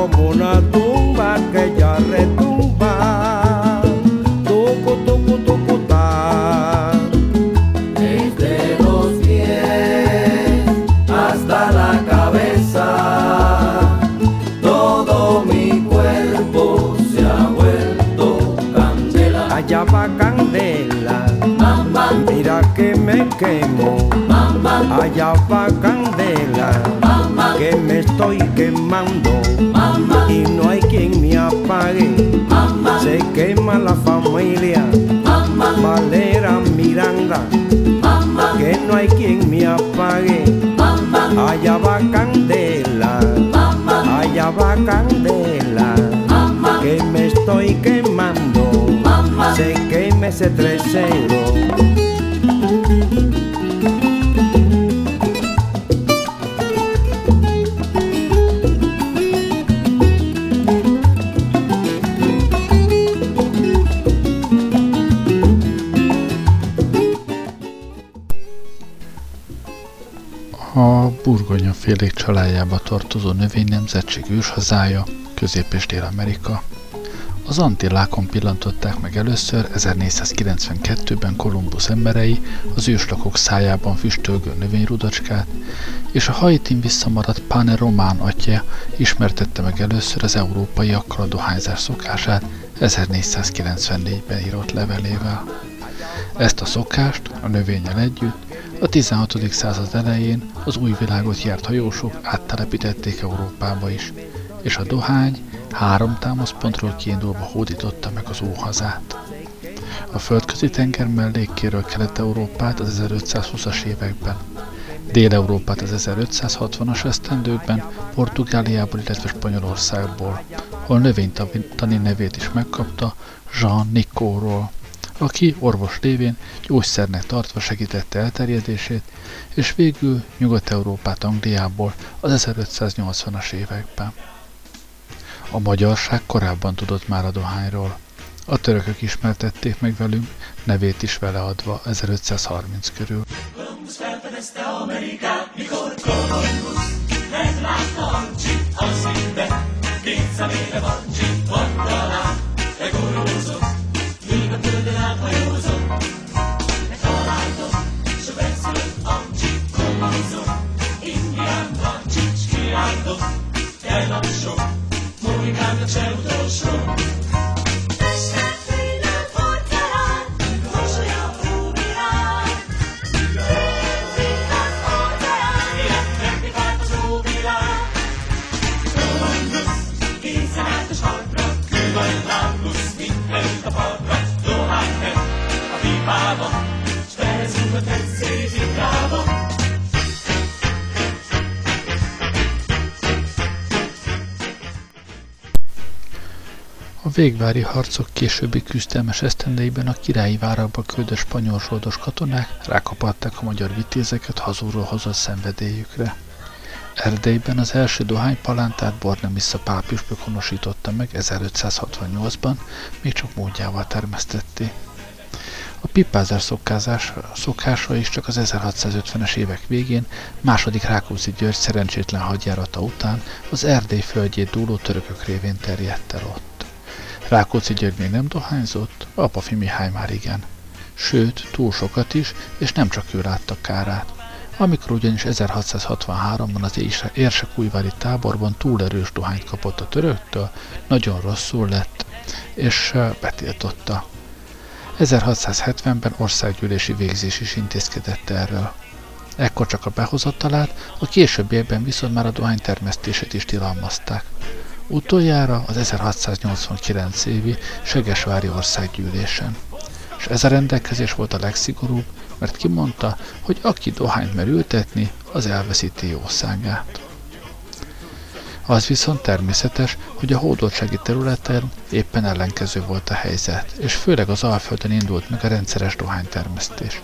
como una tumba que ya retumba. Tucu, tucu, tucu, ta. Desde los pies hasta la cabeza, todo mi cuerpo se ha vuelto candela. Allá va candela, Bam, bam, mira que me quemo. bam, Allá va candela, que me estoy quemando. Bam, se quema la familia. bam, Valera Miranda, que no hay quien me apague. Allá va candela, allá va candela, que me estoy quemando. Se queme ese tresero. Burgonya félék családjába tartozó növény nemzetség őshazája Közép- és Dél-Amerika. Az Antillákon pillantották meg először 1492-ben Kolumbusz emberei az őslakok szájában füstölgő növényrudacskát, és a Haitin visszamaradt Pane Román atya ismertette meg először az európaiakkal a dohányzás szokását 1494-ben írott levelével. Ezt a szokást a növényel együtt a 16. század elején az új világot járt hajósok áttelepítették Európába is, és a dohány három támaszpontról kiindulva hódította meg az óhazát. A földközi tenger mellékéről Kelet-Európát az 1520-as években, Dél-Európát az 1560-as esztendőkben, Portugáliából, illetve Spanyolországból, hol növénytani nevét is megkapta Jean Nicóról, aki orvos lévén gyógyszernek tartva segítette elterjedését, és végül Nyugat-Európát Angliából az 1580-as években. A magyarság korábban tudott már a dohányról. A törökök ismertették meg velünk, nevét is vele adva 1530 körül. A végvári harcok későbbi küzdelmes esztendeiben a királyi várakba küldött spanyol zsoldos katonák rákapatták a magyar vitézeket hazulról hozott szenvedélyükre. Erdélyben az első dohánypalántát Bornemissa pápüspök honosította meg 1568-ban, még csak módjával termesztették. A pipázás szokázás, szokása is csak az 1650-es évek végén, második Rákóczi György szerencsétlen hadjárata után az Erdély földjét dúló törökök révén terjedt el ott. Rákóczi György még nem dohányzott, Apafi Mihály már igen. Sőt, túl sokat is, és nem csak ő látta kárát. Amikor ugyanis 1663-ban az Érsekújvári táborban túl erős dohányt kapott a töröktől, nagyon rosszul lett, és betiltotta. 1670-ben országgyűlési végzés is intézkedett erről. Ekkor csak a behozattalát, a későbbiekben viszont már a dohány termesztését is tilalmazták. Utoljára az 1689 évi Segesvári országgyűlésen. És ez a rendelkezés volt a legszigorúbb, mert kimondta, hogy aki dohányt mer ültetni, az elveszíti jószágát. Az viszont természetes, hogy a hódoltsági területen éppen ellenkező volt a helyzet, és főleg az Alföldön indult meg a rendszeres dohánytermesztés.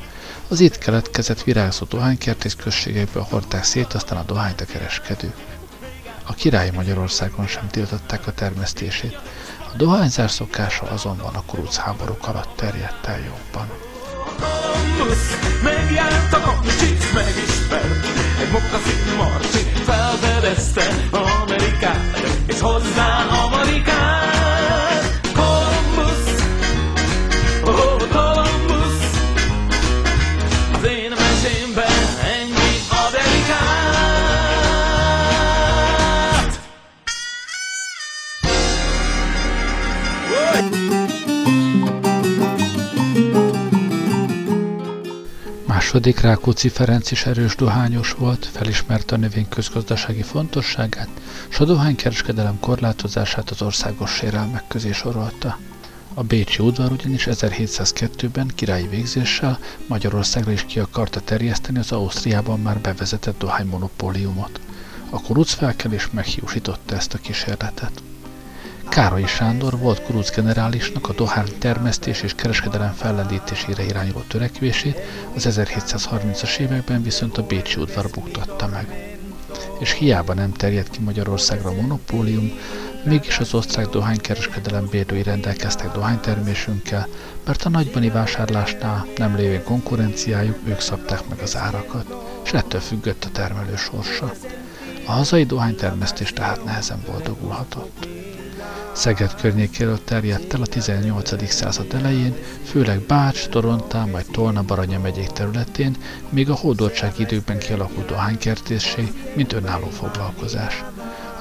Az itt keletkezett virágzó dohánykertész községekből hordták szét aztán a dohányt a kereskedők. A királyi Magyarországon sem tiltották a termesztését, a dohányzás szokása azonban a kuruc háborúk alatt terjedt el jobban. Amerikát És hozzá Amerikát Második Rákóczi Ferenc is erős dohányos volt, felismerte a növény közgazdasági fontosságát, s a dohánykereskedelem korlátozását az országos sérelmek közé sorolta. A Bécsi udvar ugyanis 1702-ben királyi végzéssel Magyarországra is ki akarta terjeszteni az Ausztriában már bevezetett dohánymonopóliumot. A kurucfelkelés meghiúsította ezt a kísérletet. Károly Sándor volt kuruc generálisnak a dohány termesztés és kereskedelem fellendítésére irányuló törekvését, az 1730-as években viszont a Bécsi udvar buktatta meg. És hiába nem terjedt ki Magyarországra a monopólium, mégis az osztrák dohánykereskedelem bérlői rendelkeztek dohánytermésünkkel, mert a nagybani vásárlásnál nem lévén konkurenciájuk, ők szabták meg az árakat, és ettől függött a termelő sorsa. A hazai dohánytermesztés tehát nehezen boldogulhatott. Szeged környékéről terjedt el a 18. század elején, főleg Bács, Torontán vagy Tolna Baranya megyék területén, még a hódoltsági időkben kialakult dohánykertészség, mint önálló foglalkozás.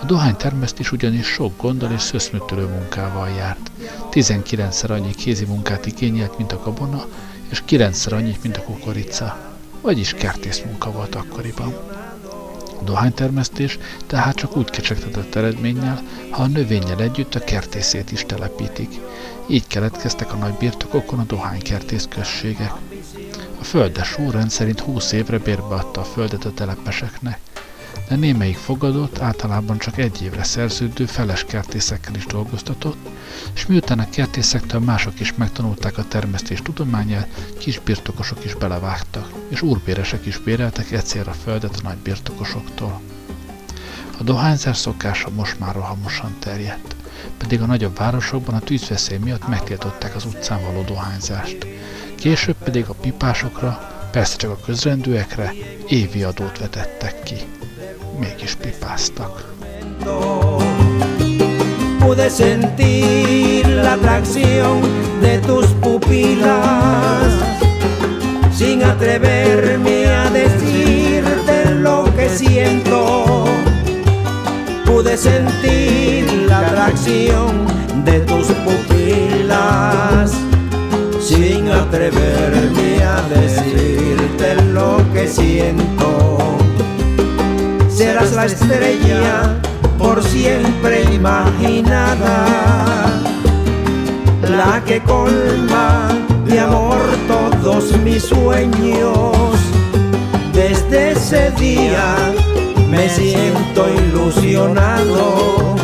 A dohánytermesztés ugyanis sok gonddal és szöszmötölő munkával járt. 19-szer annyi kézi munkát igényelt, mint a gabona, és 9-szer annyit, mint a kukorica. Vagyis kertész munka volt akkoriban dohánytermesztés tehát csak úgy kecsegtetett eredménnyel, ha a növényel együtt a kertészét is telepítik. Így keletkeztek a nagy birtokokon a dohánykertész községek. A földes úr rendszerint 20 évre bérbe adta a földet a telepeseknek de némelyik fogadott, általában csak egy évre szerződő feles kertészekkel is dolgoztatott, és miután a kertészektől mások is megtanulták a termesztés tudományát, kis birtokosok is belevágtak, és úrbéresek is béreltek egyszerre földet a nagy birtokosoktól. A dohányzás szokása most már rohamosan terjedt, pedig a nagyobb városokban a tűzveszély miatt megtiltották az utcán való dohányzást. Később pedig a pipásokra, persze csak a közrendűekre évi adót vetettek ki mégis pipáztak. Pude sentir la atracción de tus pupilas sin atreverme a decirte lo que siento. Pude sentir la atracción de tus pupilas sin atreverme a decirte lo que siento estrella por siempre imaginada, la que colma de amor todos mis sueños. Desde ese día me siento ilusionado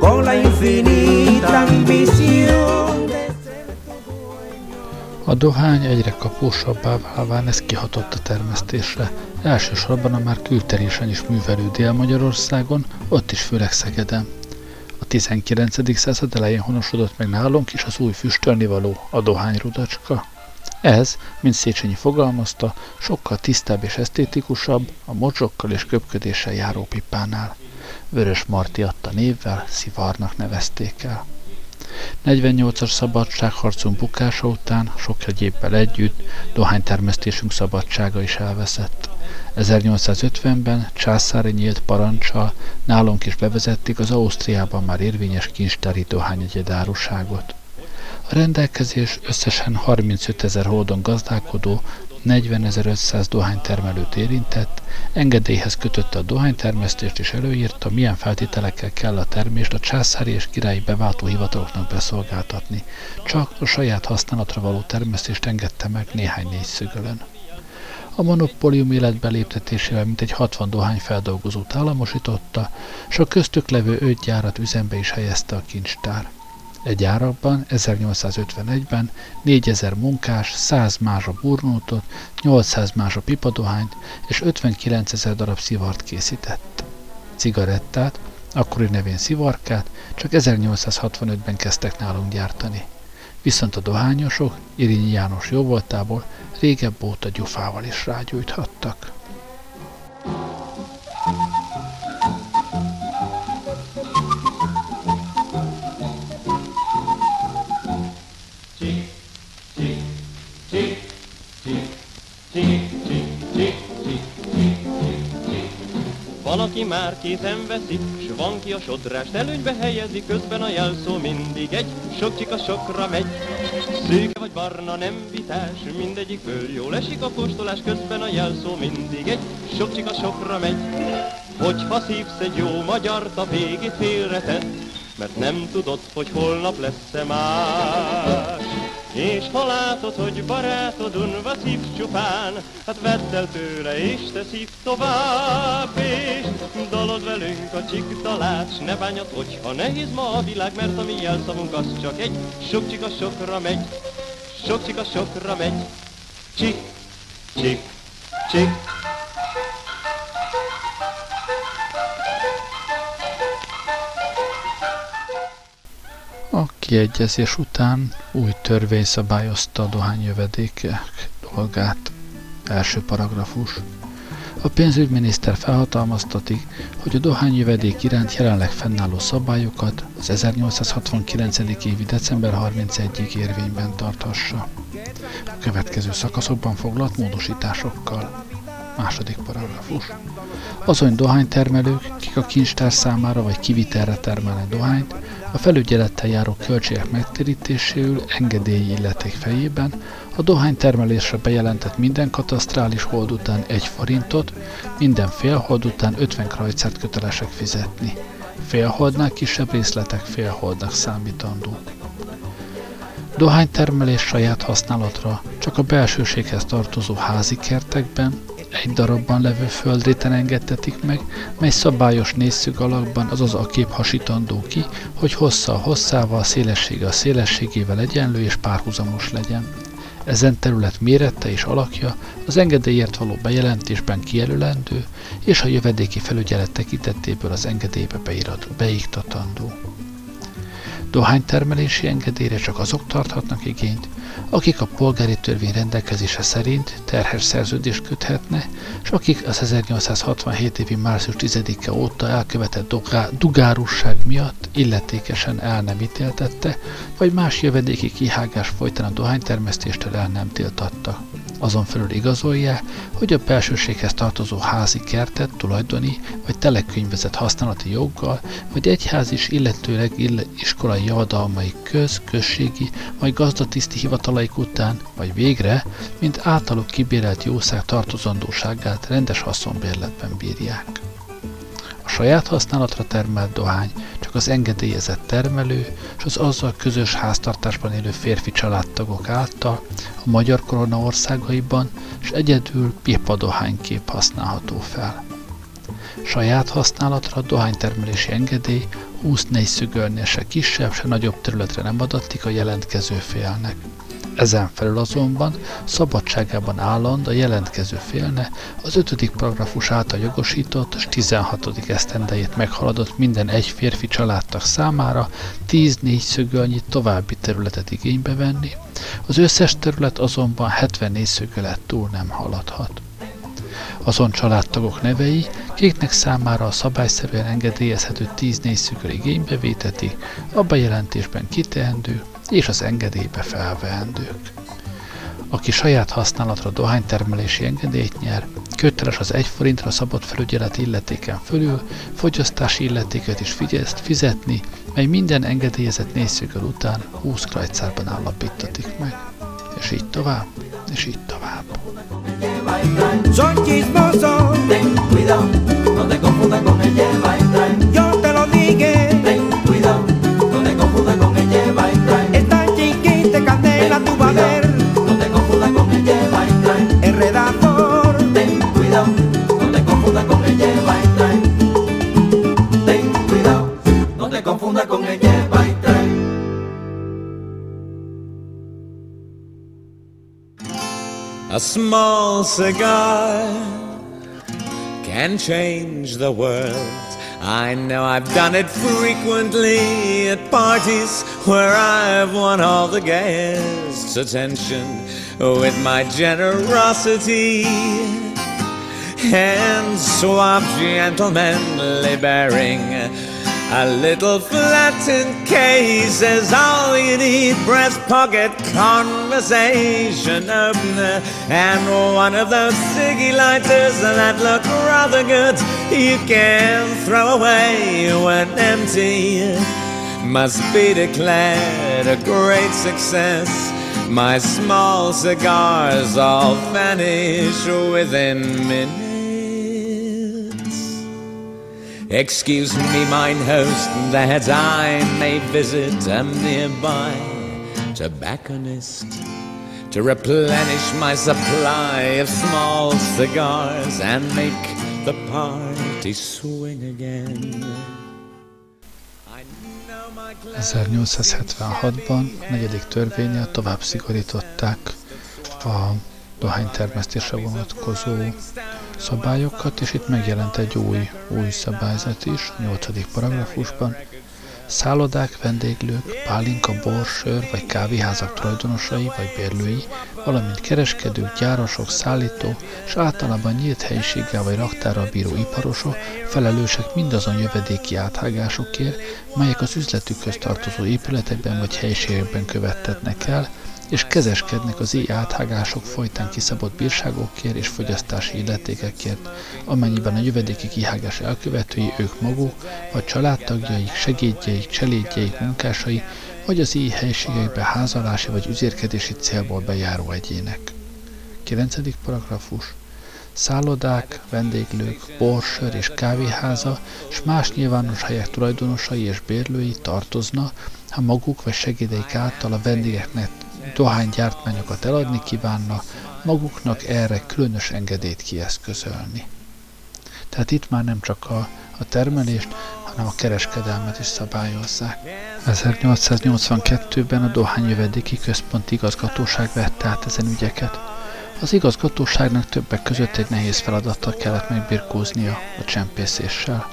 con la infinita ambición. A dohány egyre kapósabbá válván ez kihatott a termesztésre. Elsősorban a már külterésen is művelő Dél-Magyarországon, ott is főleg Szegeden. A 19. század elején honosodott meg nálunk is az új füstölnivaló, a dohányrudacska. Ez, mint Széchenyi fogalmazta, sokkal tisztább és esztétikusabb a mocsokkal és köpködéssel járó pipánál. Vörös Marti adta névvel, Szivarnak nevezték el. 48-as szabadságharcunk bukása után sok egyébbel együtt dohánytermesztésünk szabadsága is elveszett. 1850-ben császári nyílt parancsal nálunk is bevezették az Ausztriában már érvényes kincstári dohányegyedáruságot. A rendelkezés összesen 35 ezer holdon gazdálkodó 40.500 dohánytermelőt érintett, engedélyhez kötötte a dohánytermesztést és előírta, milyen feltételekkel kell a termést a császári és királyi beváltó hivataloknak beszolgáltatni. Csak a saját használatra való termesztést engedte meg néhány négyszögölön. a monopólium életbe léptetésével mintegy 60 dohányfeldolgozót államosította, és a köztük levő öt gyárat üzembe is helyezte a kincstár. Egy árakban 1851-ben 4000 munkás 100 mázsa burnótot, 800 mázsa pipadohányt és 59 ezer darab szivart készített. Cigarettát, akkori nevén szivarkát, csak 1865-ben kezdtek nálunk gyártani. Viszont a dohányosok Irényi János jóvoltából régebb óta gyufával is rágyújthattak. Aki már kézen veszi, s van ki a sodrást előnybe helyezi, közben a jelszó mindig egy, sok csika sokra megy. Szűke vagy barna, nem vitás, mindegyikből jól esik a kóstolás, közben a jelszó mindig egy, sok csika sokra megy. Hogyha szívsz egy jó magyar, a végét félretett, mert nem tudod, hogy holnap lesz-e más. És ha látod, hogy barátod unva szívsz csupán, hát vedd el tőle és te szív tovább, és dalod velünk a csik talács, ne bányod, hogyha nehéz ma a világ, mert a mi jelszavunk az csak egy, sok csika sokra megy, sok csika sokra megy, csik, csik, csik. A kiegyezés után új törvény szabályozta a dohányjövedékek dolgát. Első paragrafus. A pénzügyminiszter felhatalmaztatik, hogy a dohányjövedék iránt jelenleg fennálló szabályokat az 1869. évi december 31-ig érvényben tarthassa. A következő szakaszokban foglalt módosításokkal. Második paragrafus. Azon dohánytermelők, kik a kincstár számára vagy kivitelre termelnek dohányt, a felügyelettel járó költségek megtérítéséül engedélyi illeték fejében a dohánytermelésre bejelentett minden katasztrális hold után egy forintot, minden félhold után 50 krajcert kötelesek fizetni. Félholdnál kisebb részletek félholdnak számítandók. Dohánytermelés saját használatra csak a belsőséghez tartozó házi kertekben, egy darabban levő földréten engedtetik meg, mely szabályos nézszög alakban, azaz a kép hasítandó ki, hogy hossza a hosszával, szélessége a szélességével egyenlő és párhuzamos legyen. Ezen terület mérete és alakja az engedélyért való bejelentésben kijelölendő, és a jövedéki felügyelet tekintetéből az engedélybe beírat, beiktatandó. Dohánytermelési engedélyre csak azok tarthatnak igényt, akik a polgári törvény rendelkezése szerint terhes szerződést köthetne, és akik az 1867 évi március 10-e óta elkövetett dugárusság miatt illetékesen el nem ítéltette, vagy más jövedéki kihágás folytán a dohánytermesztéstől el nem tiltatta. Azon felül igazolja, hogy a belsőséghez tartozó házi kertet tulajdoni vagy telekönyvezett használati joggal, vagy egyház is illetőleg ill- iskolai javadalmai köz, községi vagy gazdatiszti hivatalaik után, vagy végre, mint általuk kibérelt jószág tartozandóságát rendes haszonbérletben bírják. A saját használatra termelt dohány csak az engedélyezett termelő és az azzal közös háztartásban élő férfi családtagok által a magyar korona országaiban és egyedül pipa dohánykép használható fel. Saját használatra a dohánytermelési engedély 24 szögölnél se kisebb, se nagyobb területre nem adatik a jelentkező félnek. Ezen felül azonban szabadságában álland a jelentkező félne az 5. paragrafus által jogosított és 16. esztendejét meghaladott minden egy férfi családtag számára 10 négyszögölnyi további területet igénybe venni, az összes terület azonban 70 négyszögölet túl nem haladhat azon családtagok nevei, kiknek számára a szabályszerűen engedélyezhető 10 négyszögöl igénybe véteti, a bejelentésben kiteendő, és az engedélybe felveendők. Aki saját használatra dohánytermelési engedélyt nyer, köteles az egy forintra szabott felügyelet illetéken fölül fogyasztási illetéket is fizetni, mely minden engedélyezett nézőkör után 20 krajcárban állapítatik meg. És így tovább, és így tovább. Soy chismoso, Ten cuidado, no te confundas con el A small cigar can change the world. I know I've done it frequently at parties where I've won all the guests' attention with my generosity and suave gentlemanly bearing. A little flattened case is all you need. Breast pocket conversation opener and one of those ciggy lighters that look rather good. You can throw away when empty. Must be declared a great success. My small cigars all vanish within minutes. Excuse me, mine host, that I may visit a nearby tobacconist to replenish my supply of small cigars and make the party swing again. 1876-ban a negyedik törvényel tovább szigorították a dohánytermesztésre vonatkozó szabályokat, és itt megjelent egy új, új szabályzat is, a nyolcadik paragrafusban. Szállodák, vendéglők, pálinka, bor, sör vagy kávéházak tulajdonosai vagy bérlői, valamint kereskedők, gyárosok, szállító és általában nyílt helyiséggel vagy raktárral bíró iparosok felelősek mindazon jövedéki áthágásokért, melyek az üzletükhöz tartozó épületekben vagy helyiségekben követtetnek el, és kezeskednek az így áthágások folytán kiszabott bírságokért és fogyasztási illetékekért, amennyiben a jövedéki kihágás elkövetői ők maguk, vagy családtagjaik, segédjeik, cselédjeik, munkásai, vagy az így helyiségekbe házalási vagy üzérkedési célból bejáró egyének. 9. paragrafus szállodák, vendéglők, borsör és kávéháza és más nyilvános helyek tulajdonosai és bérlői tartozna, ha maguk vagy segédeik által a vendégeknek dohánygyártmányokat eladni kívánna, maguknak erre különös engedélyt kieszközölni. Tehát itt már nem csak a, a termelést, hanem a kereskedelmet is szabályozzák. 1882-ben a Dohányjövedéki Központi Igazgatóság vette át ezen ügyeket. Az igazgatóságnak többek között egy nehéz feladattal kellett megbirkóznia a csempészéssel,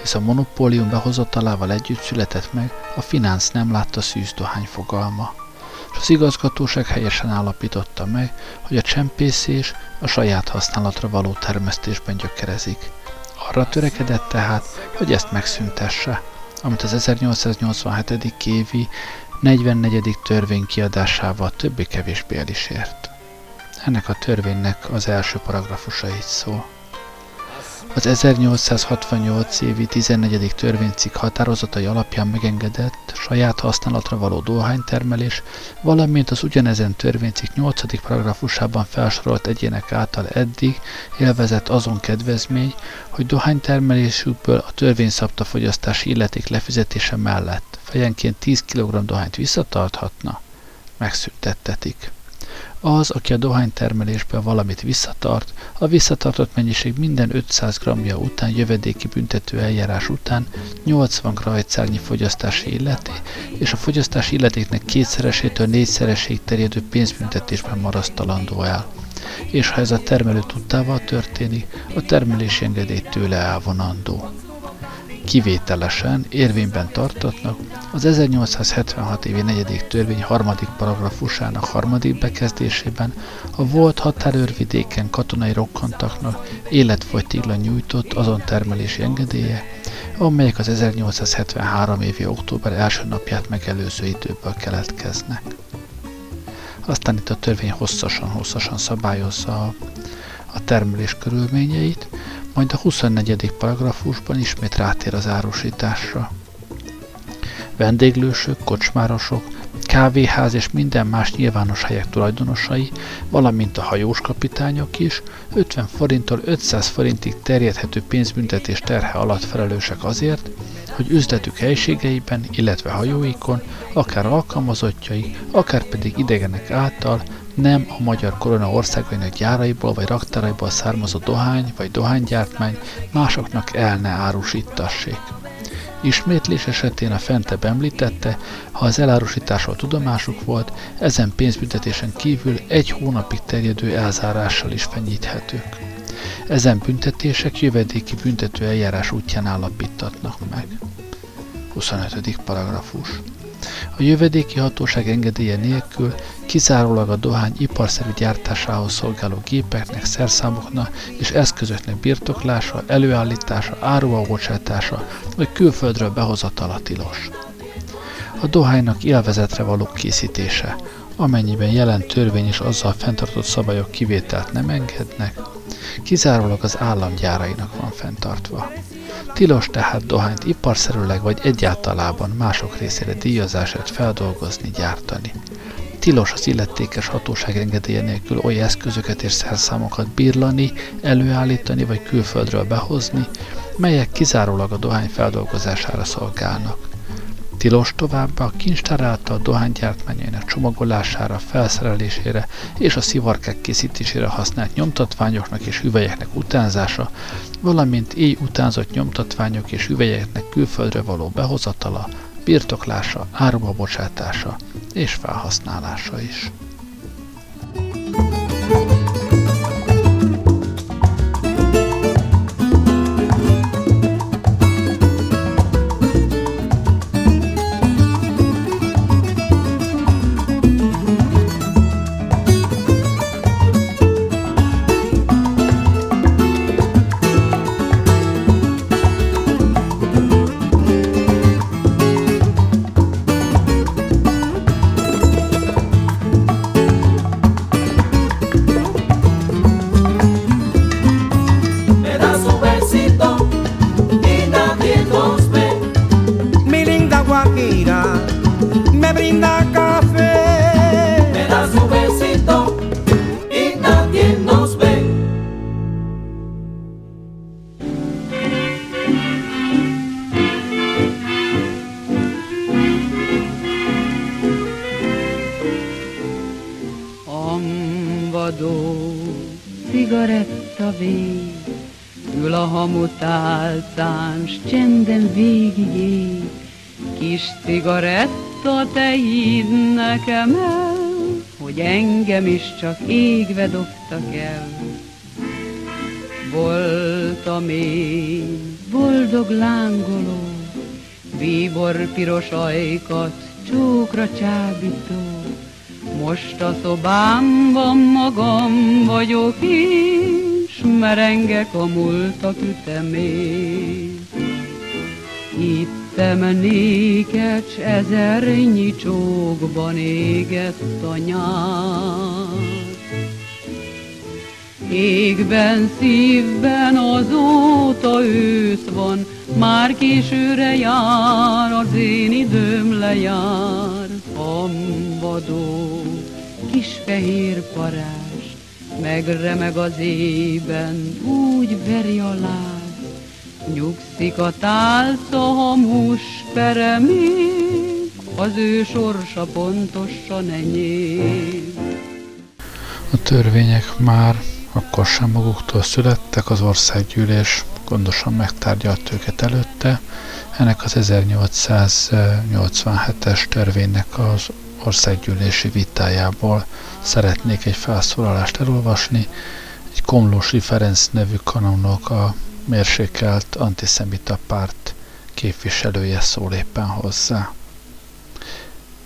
hisz a monopólium behozatalával együtt született meg a finansz nem látta szűzdohány fogalma és az igazgatóság helyesen állapította meg, hogy a csempészés a saját használatra való termesztésben gyökerezik. Arra törekedett tehát, hogy ezt megszüntesse, amit az 1887. évi 44. törvény kiadásával többé-kevésbé el is ért. Ennek a törvénynek az első paragrafusa így szól. Az 1868 évi 14. törvénycikk határozatai alapján megengedett saját használatra való dohánytermelés, valamint az ugyanezen törvénycikk 8. paragrafusában felsorolt egyének által eddig élvezett azon kedvezmény, hogy dohánytermelésükből a törvény szabta fogyasztási illeték lefizetése mellett fejenként 10 kg dohányt visszatarthatna, megszüntettetik. Az, aki a dohánytermelésből valamit visszatart, a visszatartott mennyiség minden 500 g után jövedéki büntető eljárás után 80 grajcárnyi fogyasztási illeté, és a fogyasztási illetéknek kétszeresétől négyszereséig terjedő pénzbüntetésben marasztalandó el. És ha ez a termelő tudtával történik, a termelési engedély tőle elvonandó kivételesen érvényben tartatnak az 1876 évi negyedik törvény harmadik paragrafusának harmadik bekezdésében a volt határőrvidéken katonai rokkantaknak életfogytiglan nyújtott azon termelési engedélye, amelyek az 1873 évi október első napját megelőző időből keletkeznek. Aztán itt a törvény hosszasan-hosszasan szabályozza a, a termelés körülményeit, majd a 24. paragrafusban ismét rátér az árusításra. Vendéglősök, kocsmárosok, kávéház és minden más nyilvános helyek tulajdonosai, valamint a hajós kapitányok is 50 forinttól 500 forintig terjedhető pénzbüntetés terhe alatt felelősek azért, hogy üzletük helységeiben, illetve hajóikon, akár alkalmazottjai, akár pedig idegenek által nem a magyar korona országainak gyáraiból vagy raktáraiból származó dohány vagy dohánygyártmány másoknak el ne árusítassék. Ismétlés esetén a fentebb említette, ha az elárusításról tudomásuk volt, ezen pénzbüntetésen kívül egy hónapig terjedő elzárással is fenyíthetők. Ezen büntetések jövedéki büntető eljárás útján állapítatnak meg. 25. paragrafus. A jövedéki hatóság engedélye nélkül kizárólag a dohány iparszerű gyártásához szolgáló gépeknek, szerszámoknak és eszközöknek birtoklása, előállítása, áruba vagy külföldről behozatala tilos. A dohánynak élvezetre való készítése, amennyiben jelen törvény és azzal fenntartott szabályok kivételt nem engednek, kizárólag az állam gyárainak van fenntartva. Tilos tehát dohányt iparszerűleg vagy egyáltalában mások részére díjazását feldolgozni, gyártani. Tilos az illetékes hatóság engedélye nélkül olyan eszközöket és szerszámokat bírlani, előállítani vagy külföldről behozni, melyek kizárólag a dohány feldolgozására szolgálnak. Tilos továbbá a kincstár által a dohánygyártmányainak csomagolására, felszerelésére és a szivarkák készítésére használt nyomtatványoknak és hüvelyeknek utánzása, valamint éj utánzott nyomtatványok és hüvelyeknek külföldre való behozatala, birtoklása, áruba bocsátása és felhasználása is. Álcán, s csenden végig ég, kis cigaretta te hidd nekem el, hogy engem is csak égve dobtak el. Voltam én boldog lángoló, bíbor piros ajkat, csókra csábító, most a szobámban magam vagyok én, merengek a múltak ütemét. Hittem néked, s ezernyi csókban égett a nyár. Égben, szívben azóta ősz van, már későre jár, az én időm lejár. Ambadó, kis fehér parát, megremeg az ében, úgy veri a láz, nyugszik a tálca, ha peremé, az ő sorsa pontosan enyém. A törvények már akkor sem maguktól születtek, az országgyűlés gondosan megtárgyalt őket előtte. Ennek az 1887-es törvénynek az országgyűlési vitájából szeretnék egy felszólalást elolvasni. Egy Komlósi Ferenc nevű kanonok a mérsékelt antiszemita párt képviselője szól éppen hozzá.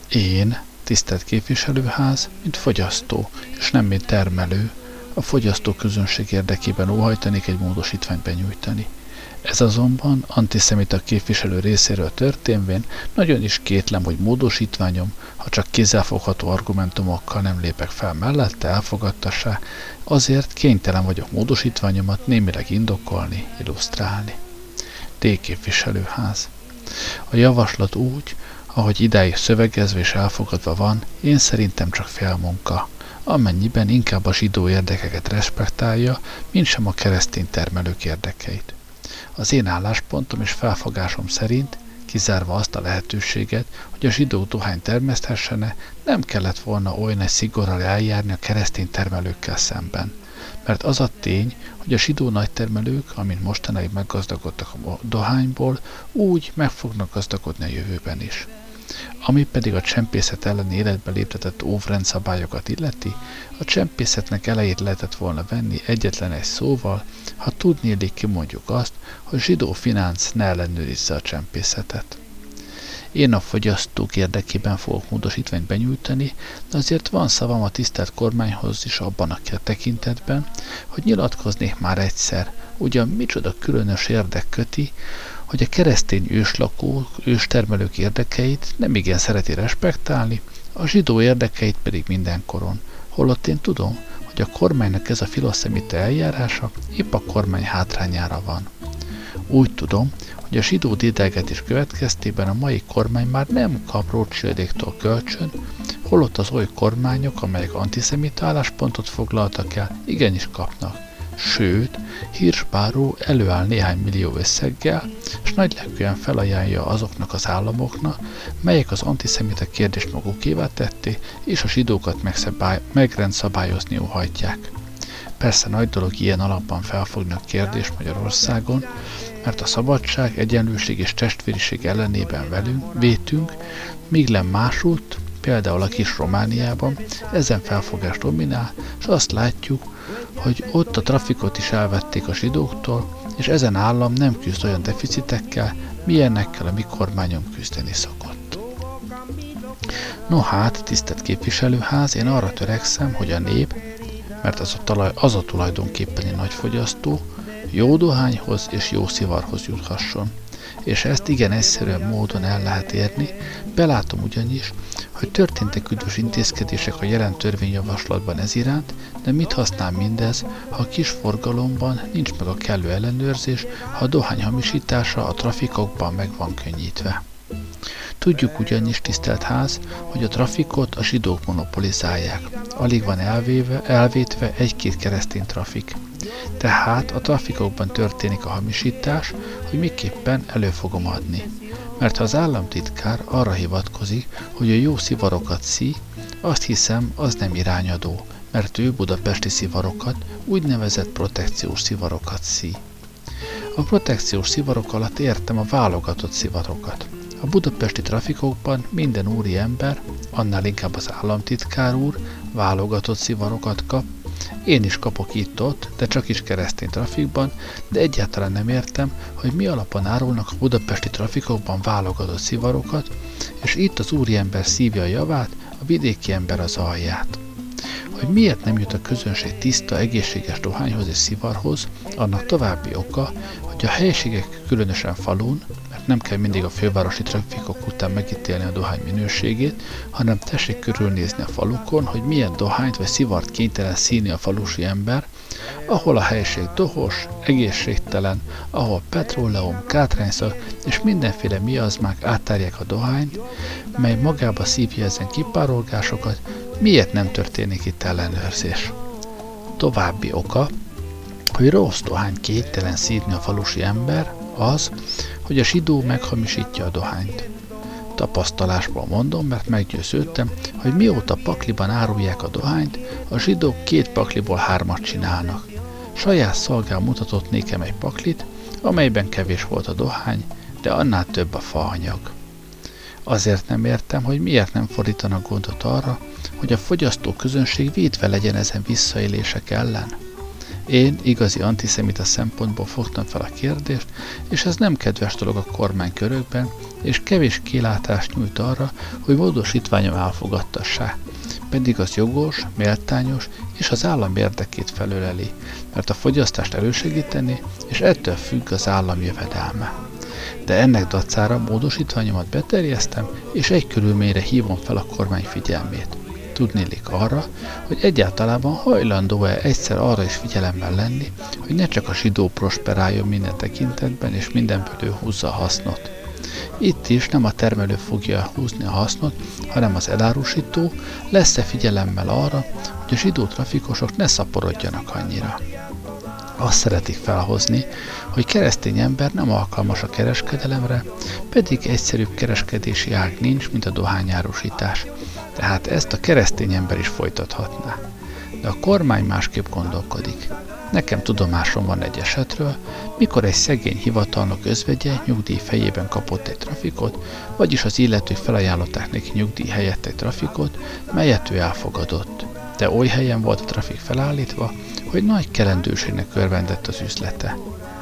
Én, tisztelt képviselőház, mint fogyasztó, és nem mint termelő, a fogyasztó közönség érdekében óhajtanék egy módosítványt benyújtani – ez azonban antiszemita képviselő részéről történvén nagyon is kétlem, hogy módosítványom, ha csak kézzelfogható argumentumokkal nem lépek fel mellette, elfogadtassá, azért kénytelen vagyok módosítványomat némileg indokolni, illusztrálni. D. képviselőház. A javaslat úgy, ahogy idáig szövegezve és elfogadva van, én szerintem csak félmunka, amennyiben inkább a zsidó érdekeket respektálja, mint sem a keresztény termelők érdekeit. Az én álláspontom és felfogásom szerint, kizárva azt a lehetőséget, hogy a zsidó dohány termeszthessene, nem kellett volna olyan egy szigorral eljárni a keresztény termelőkkel szemben. mert az a tény, hogy a zsidó nagytermelők, amint mostanáig meggazdagodtak a dohányból, úgy meg fognak gazdagodni a jövőben is. Ami pedig a csempészet ellen életbe léptetett óvrendszabályokat illeti, a csempészetnek elejét lehetett volna venni egyetlen egy szóval, ha tudnélik kimondjuk azt, hogy zsidó finánc ne ellenőrizze a csempészetet. Én a fogyasztók érdekében fogok módosítványt benyújtani, de azért van szavam a tisztelt kormányhoz is abban a tekintetben, hogy nyilatkoznék már egyszer, ugyan micsoda különös érdek köti, hogy a keresztény őslakók, őstermelők érdekeit nem igen szereti respektálni, a zsidó érdekeit pedig mindenkoron. Holott én tudom, hogy a kormánynak ez a filoszemite eljárása épp a kormány hátrányára van. Úgy tudom, hogy a zsidó dédelgetés következtében a mai kormány már nem kap Rothschildéktól kölcsön, holott az oly kormányok, amelyek antiszemita álláspontot foglaltak el, igenis kapnak. Sőt, Hirschbáró előáll néhány millió összeggel, és nagylelkűen felajánlja azoknak az államoknak, melyek az antiszemita kérdést magukévá tették, és a zsidókat megrendszabályozni óhajtják. Persze nagy dolog ilyen alapban felfogni a kérdést Magyarországon, mert a szabadság, egyenlőség és testvériség ellenében velünk, vétünk, míg len másút, például a kis Romániában, ezen felfogás dominál, és azt látjuk, hogy ott a trafikot is elvették a zsidóktól, és ezen állam nem küzd olyan deficitekkel, milyennekkel a mi kormányom küzdeni szokott. No hát, tisztelt képviselőház, én arra törekszem, hogy a nép, mert az a, talaj, az a tulajdonképpen egy nagy fogyasztó, jó dohányhoz és jó szivarhoz juthasson. És ezt igen egyszerűen módon el lehet érni, belátom ugyanis, hogy történtek üdvös intézkedések a jelen törvényjavaslatban ez iránt, de mit használ mindez, ha a kis forgalomban nincs meg a kellő ellenőrzés, ha a dohány hamisítása a trafikokban meg van könnyítve. Tudjuk ugyanis, tisztelt ház, hogy a trafikot a zsidók monopolizálják. Alig van elvéve, elvétve egy-két keresztény trafik. Tehát a trafikokban történik a hamisítás, hogy miképpen elő fogom adni. Mert ha az államtitkár arra hivatkozik, hogy a jó szivarokat szí, azt hiszem, az nem irányadó, mert ő budapesti szivarokat, úgynevezett protekciós szivarokat szí. A protekciós szivarok alatt értem a válogatott szivarokat. A budapesti trafikokban minden úri ember, annál inkább az államtitkár úr válogatott szivarokat kap, én is kapok itt-ott, de csak is keresztény trafikban, de egyáltalán nem értem, hogy mi alapon árulnak a budapesti trafikokban válogatott szivarokat, és itt az úriember szívja a javát, a vidéki ember az alját. Hogy miért nem jut a közönség tiszta, egészséges dohányhoz és szivarhoz, annak további oka, hogy a helységek, különösen falun, nem kell mindig a fővárosi trafikok után megítélni a dohány minőségét, hanem tessék körülnézni a falukon, hogy milyen dohányt vagy szivart kénytelen színi a falusi ember, ahol a helység dohos, egészségtelen, ahol petróleum, kátrányszag és mindenféle miazmák átárják a dohányt, mely magába szívja ezen kipárolgásokat, miért nem történik itt ellenőrzés? További oka, hogy rossz dohány kénytelen szívni a falusi ember, az, hogy a zsidó meghamisítja a dohányt. Tapasztalásból mondom, mert meggyőződtem, hogy mióta pakliban árulják a dohányt, a zsidók két pakliból hármat csinálnak. Saját szolgál mutatott nékem egy paklit, amelyben kevés volt a dohány, de annál több a faanyag. Azért nem értem, hogy miért nem fordítanak gondot arra, hogy a fogyasztó közönség védve legyen ezen visszaélések ellen. Én igazi antiszemita szempontból fogtam fel a kérdést, és ez nem kedves dolog a kormánykörökben, és kevés kilátást nyújt arra, hogy módosítványom elfogadtassák. Pedig az jogos, méltányos és az állam érdekét felöleli, mert a fogyasztást elősegíteni, és ettől függ az állam jövedelme. De ennek dacára módosítványomat beterjesztem, és egy körülményre hívom fel a kormány figyelmét tudnélik arra, hogy egyáltalában hajlandó-e egyszer arra is figyelemmel lenni, hogy ne csak a zsidó prosperáljon minden tekintetben, és mindenből ő húzza a hasznot. Itt is nem a termelő fogja húzni a hasznot, hanem az elárusító lesz-e figyelemmel arra, hogy a zsidó trafikosok ne szaporodjanak annyira. Azt szeretik felhozni, hogy keresztény ember nem alkalmas a kereskedelemre, pedig egyszerűbb kereskedési ág nincs, mint a dohányárusítás, tehát ezt a keresztény ember is folytathatná. de a kormány másképp gondolkodik. Nekem tudomásom van egy esetről, mikor egy szegény hivatalnok özvegye nyugdíj fejében kapott egy trafikot, vagyis az illetők felajánlották neki nyugdíj helyett egy trafikot, melyet ő elfogadott. De oly helyen volt a trafik felállítva, hogy nagy kelendőségnek örvendett az üzlete.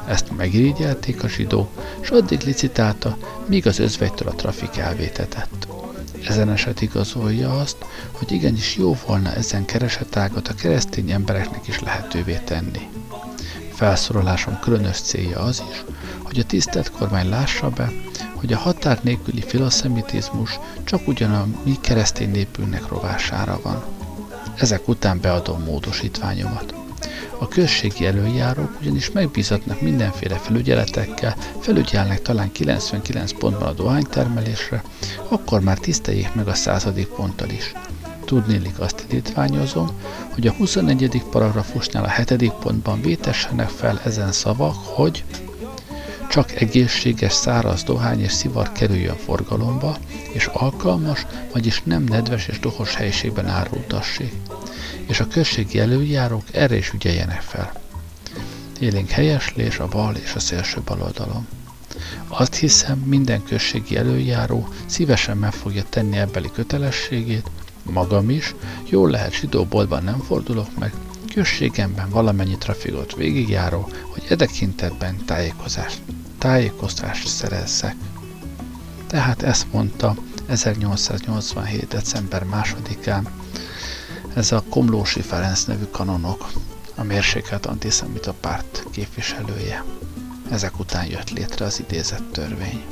Ezt megirigyelték a zsidó, és addig licitálta, míg az özvegytől a trafik elvétetett. Ezen eset igazolja azt, hogy igenis jó volna ezen keresetágat a keresztény embereknek is lehetővé tenni. Felszorolásom különös célja az is, hogy a tisztelt kormány lássa be, hogy a határ nélküli filoszemitizmus csak ugyan a mi keresztény népünknek rovására van. Ezek után beadom módosítványomat. A községi előjárók ugyanis megbízatnak mindenféle felügyeletekkel, felügyelnek talán 99 pontban a dohánytermelésre, akkor már tiszteljék meg a századik ponttal is. Tudnélik azt indítványozom, hogy a 21. paragrafusnál a 7. pontban vétessenek fel ezen szavak, hogy csak egészséges száraz dohány és szivar kerüljön forgalomba, és alkalmas, vagyis nem nedves és dohos helyiségben árultassék és a községi előjárók erre is ügyeljenek fel. Élénk helyeslés a bal és a szélső baloldalon. Azt hiszem, minden községi előjáró szívesen meg fogja tenni ebbeli kötelességét, magam is, jól lehet zsidóboltban nem fordulok meg, községemben valamennyi trafikot végigjáró, hogy e tekintetben tájékozást, tájékoztást szerezzek. Tehát ezt mondta 1887. december 2-án ez a Komlósi Ferenc nevű kanonok, a mérsékelt antiszemita párt képviselője. Ezek után jött létre az idézett törvény.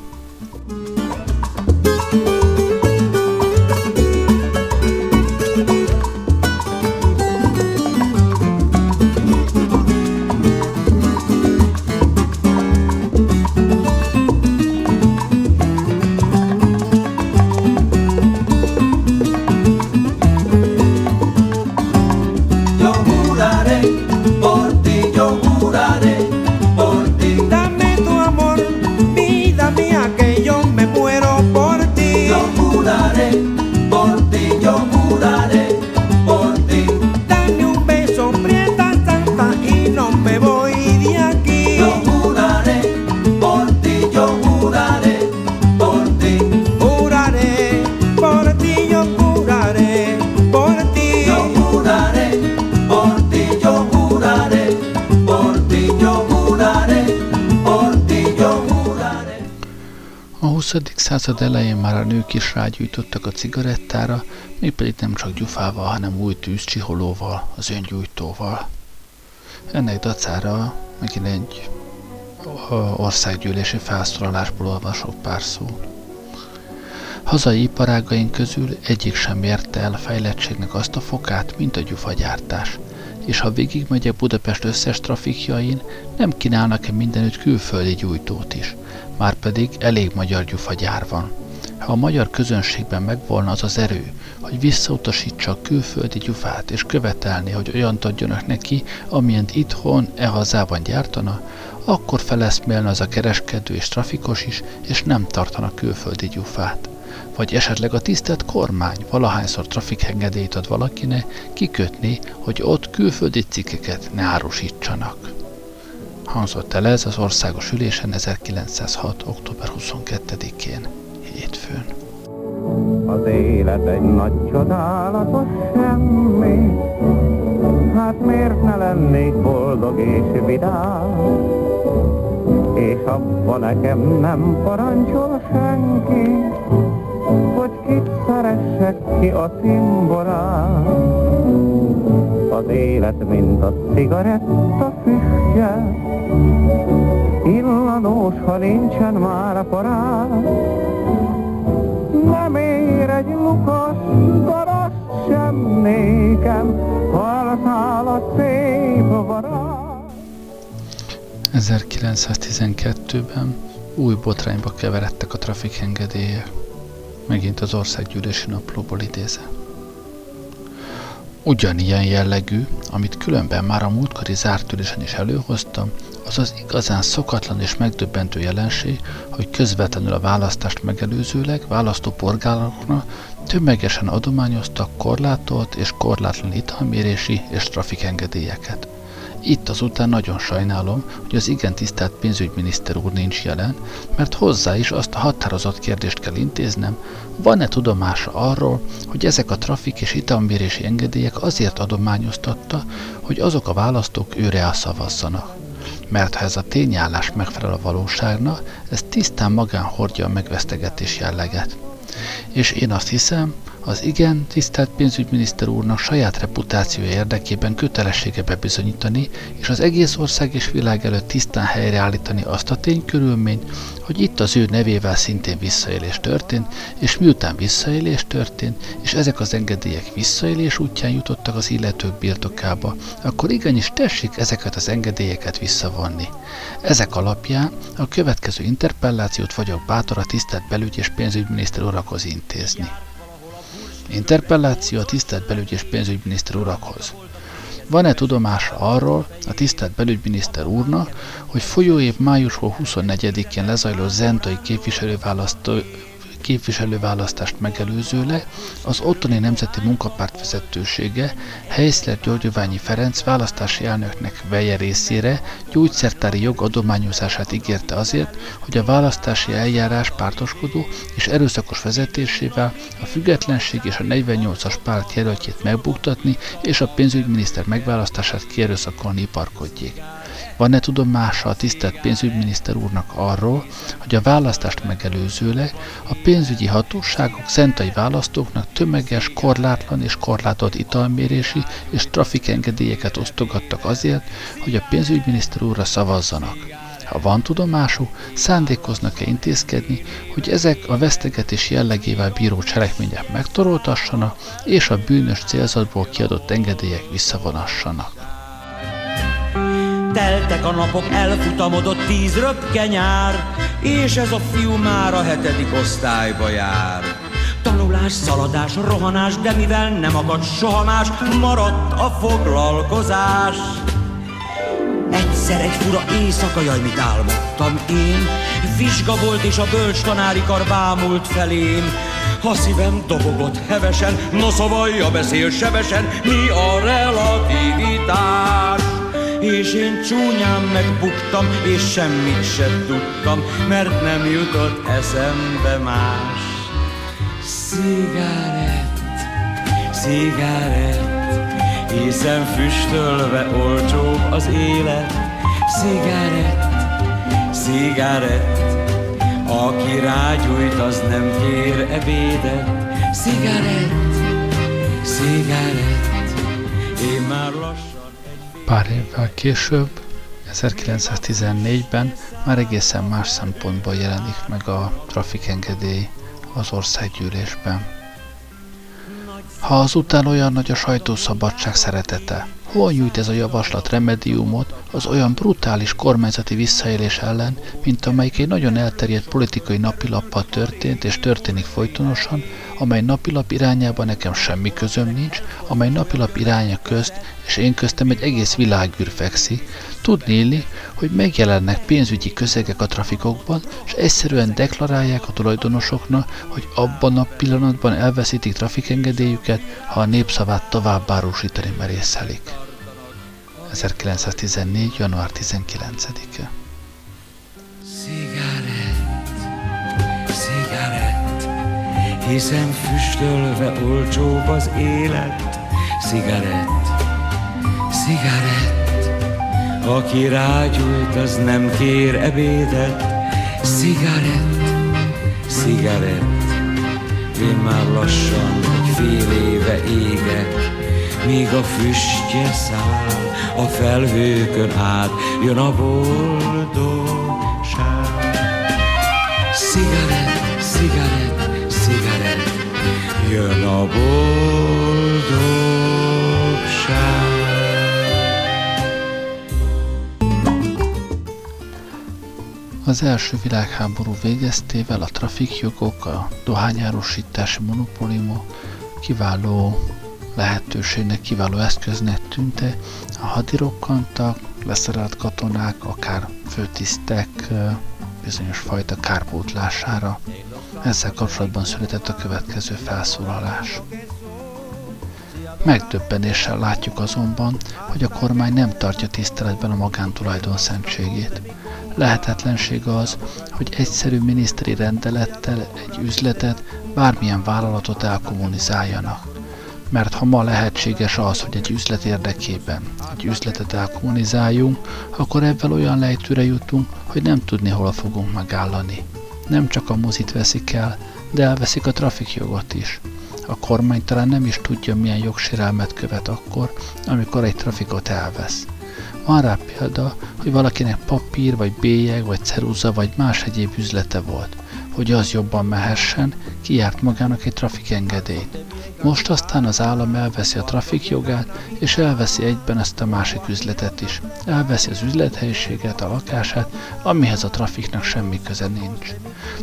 Század elején már a nők is rágyújtottak a cigarettára, mégpedig nem csak gyufával, hanem új tűzcsiholóval, az öngyújtóval. Ennek dacára megint egy országgyűlési felszólalásból olvasok pár szót. Hazai iparágaink közül egyik sem érte el a fejlettségnek azt a fokát, mint a gyufagyártás, és ha végigmegyek Budapest összes trafikjain, nem kínálnak-e mindenütt külföldi gyújtót is, Márpedig elég magyar gyufagyár van. Ha a magyar közönségben megvolna az az erő, hogy visszautasítsa a külföldi gyufát, és követelni, hogy olyan adjanak neki, amilyent itthon, e hazában gyártana, akkor feleszmélne az a kereskedő és trafikos is, és nem tartana külföldi gyufát. Vagy esetleg a tisztelt kormány valahányszor trafikhengedélyt ad valakinek, kikötni, hogy ott külföldi cikkeket ne árusítsanak hangzott el ez az országos ülésen 1906. október 22-én, hétfőn. Az élet egy nagy csodálatos semmi, hát miért ne lennék boldog és vidám, és abban nekem nem parancsol senki, hogy kit szeressek ki a cimborán. Az élet, mint a cigaretta füstje, Illanós, ha nincsen már a parát, nem ér egy lukas garas sem nékem, halszál a szép varát. 1912-ben új botrányba keveredtek a trafikengedélyek. Megint az országgyűlési naplóból idézett. Ugyanilyen jellegű, amit különben már a múltkori zárt ülésen is előhoztam, az az igazán szokatlan és megdöbbentő jelenség, hogy közvetlenül a választást megelőzőleg választópolgároknak tömegesen adományoztak korlátolt és korlátlan italmérési és trafikengedélyeket. Itt azután nagyon sajnálom, hogy az igen tisztelt pénzügyminiszter úr nincs jelen, mert hozzá is azt a határozott kérdést kell intéznem, van-e tudomása arról, hogy ezek a trafik és italmérési engedélyek azért adományoztatta, hogy azok a választók őre szavazzanak. Mert ha ez a tényállás megfelel a valóságnak, ez tisztán magán hordja a megvesztegetés jelleget. És én azt hiszem, az igen, tisztelt pénzügyminiszter úrnak saját reputációja érdekében kötelessége bebizonyítani, és az egész ország és világ előtt tisztán helyreállítani azt a ténykörülményt, hogy itt az ő nevével szintén visszaélés történt, és miután visszaélés történt, és ezek az engedélyek visszaélés útján jutottak az illetők birtokába, akkor igenis tessék ezeket az engedélyeket visszavonni. Ezek alapján a következő interpellációt vagyok bátor a tisztelt belügy és pénzügyminiszter urakhoz intézni. Interpelláció a tisztelt belügy és pénzügyminiszter urakhoz. Van-e tudomása arról a tisztelt belügyminiszter úrnak, hogy folyóév május 24-én lezajló zentai képviselőválasztó képviselőválasztást megelőzőleg az ottani Nemzeti Munkapárt vezetősége Helyszler Györgyöványi Ferenc választási elnöknek veje részére gyógyszertári jog adományozását ígérte azért, hogy a választási eljárás pártoskodó és erőszakos vezetésével a függetlenség és a 48-as párt jelöltjét megbuktatni és a pénzügyminiszter megválasztását kierőszakolni parkodjék. Van-e tudomása a tisztelt pénzügyminiszter úrnak arról, hogy a választást megelőzőleg a pénzügyi hatóságok szentai választóknak tömeges, korlátlan és korlátolt italmérési és trafikengedélyeket osztogattak azért, hogy a pénzügyminiszter úrra szavazzanak? Ha van tudomásuk, szándékoznak-e intézkedni, hogy ezek a vesztegetés jellegével bíró cselekmények megtoroltassanak, és a bűnös célzatból kiadott engedélyek visszavonassanak. Teltek a napok, elfutamodott tíz röpke nyár, és ez a fiú már a hetedik osztályba jár. Tanulás, szaladás, rohanás, de mivel nem akadt soha más, maradt a foglalkozás. Egyszer egy fura éjszaka, jaj, mit álmodtam én, vizsga volt és a bölcs tanári kar bámult felém. A szívem dobogott hevesen, no szavalja beszél sebesen, mi a relativitás? És én csúnyán megbuktam, és semmit sem tudtam, mert nem jutott eszembe más. Cigarett, cigarett, hiszen füstölve olcsóbb az élet. Cigarett, cigarett, aki rágyújt, az nem kér ebédet. Cigarett, cigarett, én már lassan Pár évvel később, 1914-ben már egészen más szempontból jelenik meg a trafikengedély az országgyűlésben. Ha azután olyan nagy a sajtószabadság szeretete, hol nyújt ez a javaslat remediumot az olyan brutális kormányzati visszaélés ellen, mint amelyik egy nagyon elterjedt politikai napilappal történt és történik folytonosan, amely napilap irányában nekem semmi közöm nincs, amely napilap iránya közt és én köztem egy egész világűr fekszik, tudni illi, hogy megjelennek pénzügyi közegek a trafikokban, és egyszerűen deklarálják a tulajdonosoknak, hogy abban a pillanatban elveszítik trafikengedélyüket, ha a népszavát tovább árusítani merészelik. 1914. január 19-e Cigarett, hiszen füstölve olcsóbb az élet. Cigarett, cigarett, aki rágyújt, az nem kér ebédet. Cigarett, cigarett, én már lassan egy fél éve égek, míg a füstje száll a felhőkön át, jön a boldogság. Cigarett, jön a boldogság. Az első világháború végeztével a trafikjogok, a dohányárusítási monopóliumok kiváló lehetőségnek, kiváló eszköznek tűnte. A hadirokkantak, leszerelt katonák, akár főtisztek bizonyos fajta kárpótlására. Ezzel kapcsolatban született a következő felszólalás. Megdöbbenéssel látjuk azonban, hogy a kormány nem tartja tiszteletben a magántulajdon szentségét. Lehetetlenség az, hogy egyszerű miniszteri rendelettel egy üzletet, bármilyen vállalatot elkommunizáljanak. Mert ha ma lehetséges az, hogy egy üzlet érdekében egy üzletet elkommunizáljunk, akkor ebben olyan lejtőre jutunk, hogy nem tudni, hol fogunk megállani. Nem csak a mozit veszik el, de elveszik a trafikjogot is. A kormány talán nem is tudja, milyen jogsérelmet követ akkor, amikor egy trafikot elvesz. Van rá példa, hogy valakinek papír, vagy bélyeg, vagy ceruza, vagy más egyéb üzlete volt. Hogy az jobban mehessen, kijárt magának egy trafikengedélyt. Most aztán az állam elveszi a trafikjogát, és elveszi egyben ezt a másik üzletet is. Elveszi az üzlethelyiséget, a lakását, amihez a trafiknak semmi köze nincs.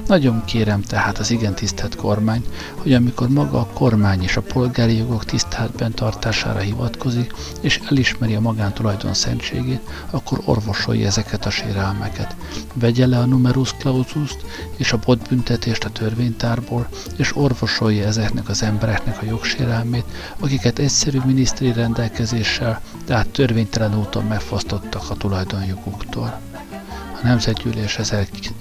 Nagyon kérem tehát az igen tisztelt kormány, hogy amikor maga a kormány és a polgári jogok tiszteletben tartására hivatkozik, és elismeri a magántulajdon szentségét, akkor orvosolja ezeket a sérelmeket. Vegye le a numerus clausus és a botbüntetést a törvénytárból, és orvosolja ezeknek az embereknek a jogsérelmét, akiket egyszerű miniszteri rendelkezéssel, tehát törvénytelen úton megfosztottak a tulajdonjoguktól. A Nemzetgyűlés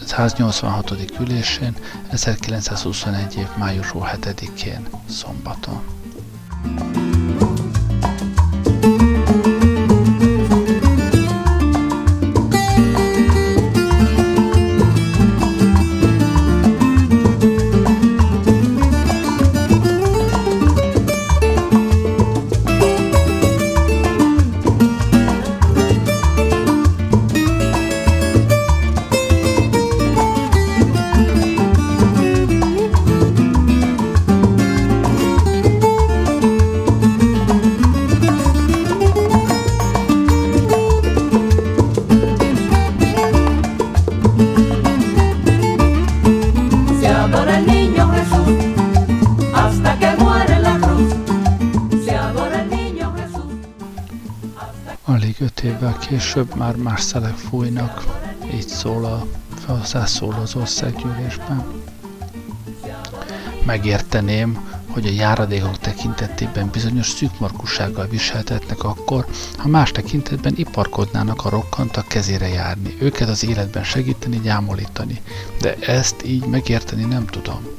186. ülésén 1921 év május 7-én szombaton. Később már más szelek fújnak, így szól a felszászól az országgyűlésben. Megérteném, hogy a járadékok tekintetében bizonyos szűkmarkussággal viseltetnek akkor, ha más tekintetben iparkodnának a rokkantak kezére járni, őket az életben segíteni, gyámolítani, de ezt így megérteni nem tudom.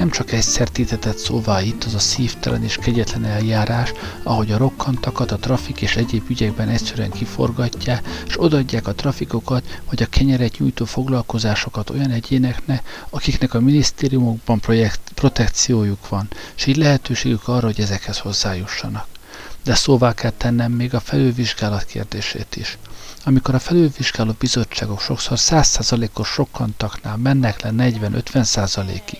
Nem csak egyszer títetett szóvá itt az a szívtelen és kegyetlen eljárás, ahogy a rokkantakat a trafik és egyéb ügyekben egyszerűen kiforgatják, és odaadják a trafikokat vagy a kenyeret nyújtó foglalkozásokat olyan egyéneknek, akiknek a minisztériumokban projekt, protekciójuk van, és így lehetőségük arra, hogy ezekhez hozzájussanak. De szóvá kell tennem még a felülvizsgálat kérdését is amikor a felülvizsgáló bizottságok sokszor 100%-os sokkantaknál mennek le 40-50%-ig,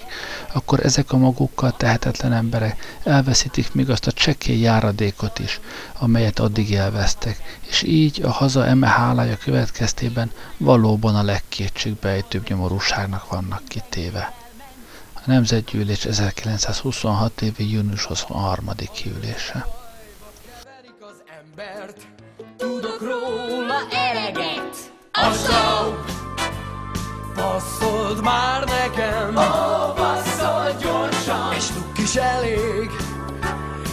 akkor ezek a magukkal tehetetlen emberek elveszítik még azt a csekély járadékot is, amelyet addig elvesztek, és így a haza eme hálája következtében valóban a legkétségbejtőbb nyomorúságnak vannak kitéve. A Nemzetgyűlés 1926 évi június 23. ülése. Tudok róla A szó Passzold már nekem. Ó, passzold gyorsan. És tuk is elég.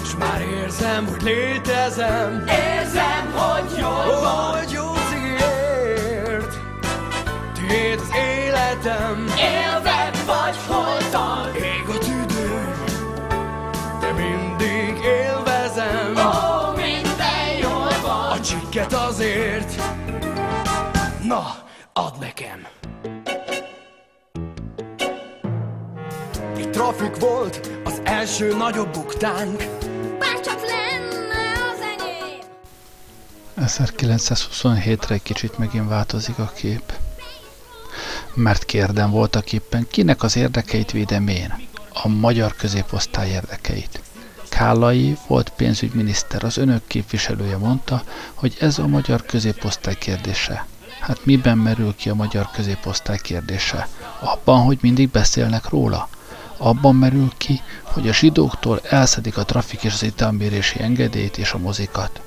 És már érzem, hogy létezem. Érzem, hogy jól van. Hogy jó cigért Tiéd az életem. Élved Na, add nekem Egy trafik volt az első nagyobb buktánk Bár csak lenne az enyém 1927-re egy kicsit megint változik a kép. Mert kérdem voltak éppen, kinek az érdekeit védem én? A magyar középosztály érdekeit. Kállai volt pénzügyminiszter, az önök képviselője mondta, hogy ez a magyar középosztály kérdése. Hát miben merül ki a magyar középosztály kérdése? Abban, hogy mindig beszélnek róla? Abban merül ki, hogy a zsidóktól elszedik a trafik és az italmérési engedélyt és a mozikat.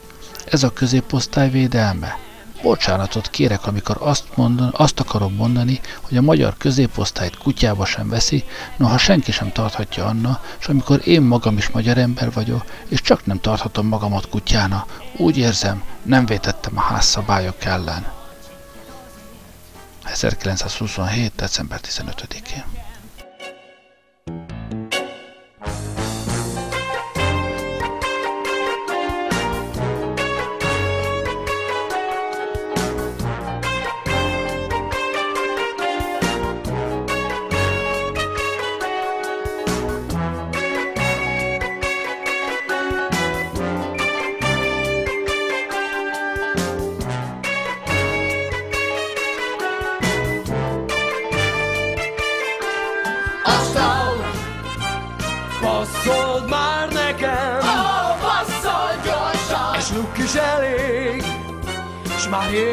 Ez a középosztály védelme? Bocsánatot kérek, amikor azt, mondan, azt akarom mondani, hogy a magyar középosztályt kutyába sem veszi, noha senki sem tarthatja Anna, és amikor én magam is magyar ember vagyok, és csak nem tarthatom magamat kutyána, úgy érzem, nem vétettem a házszabályok ellen. 1927. december 15-én.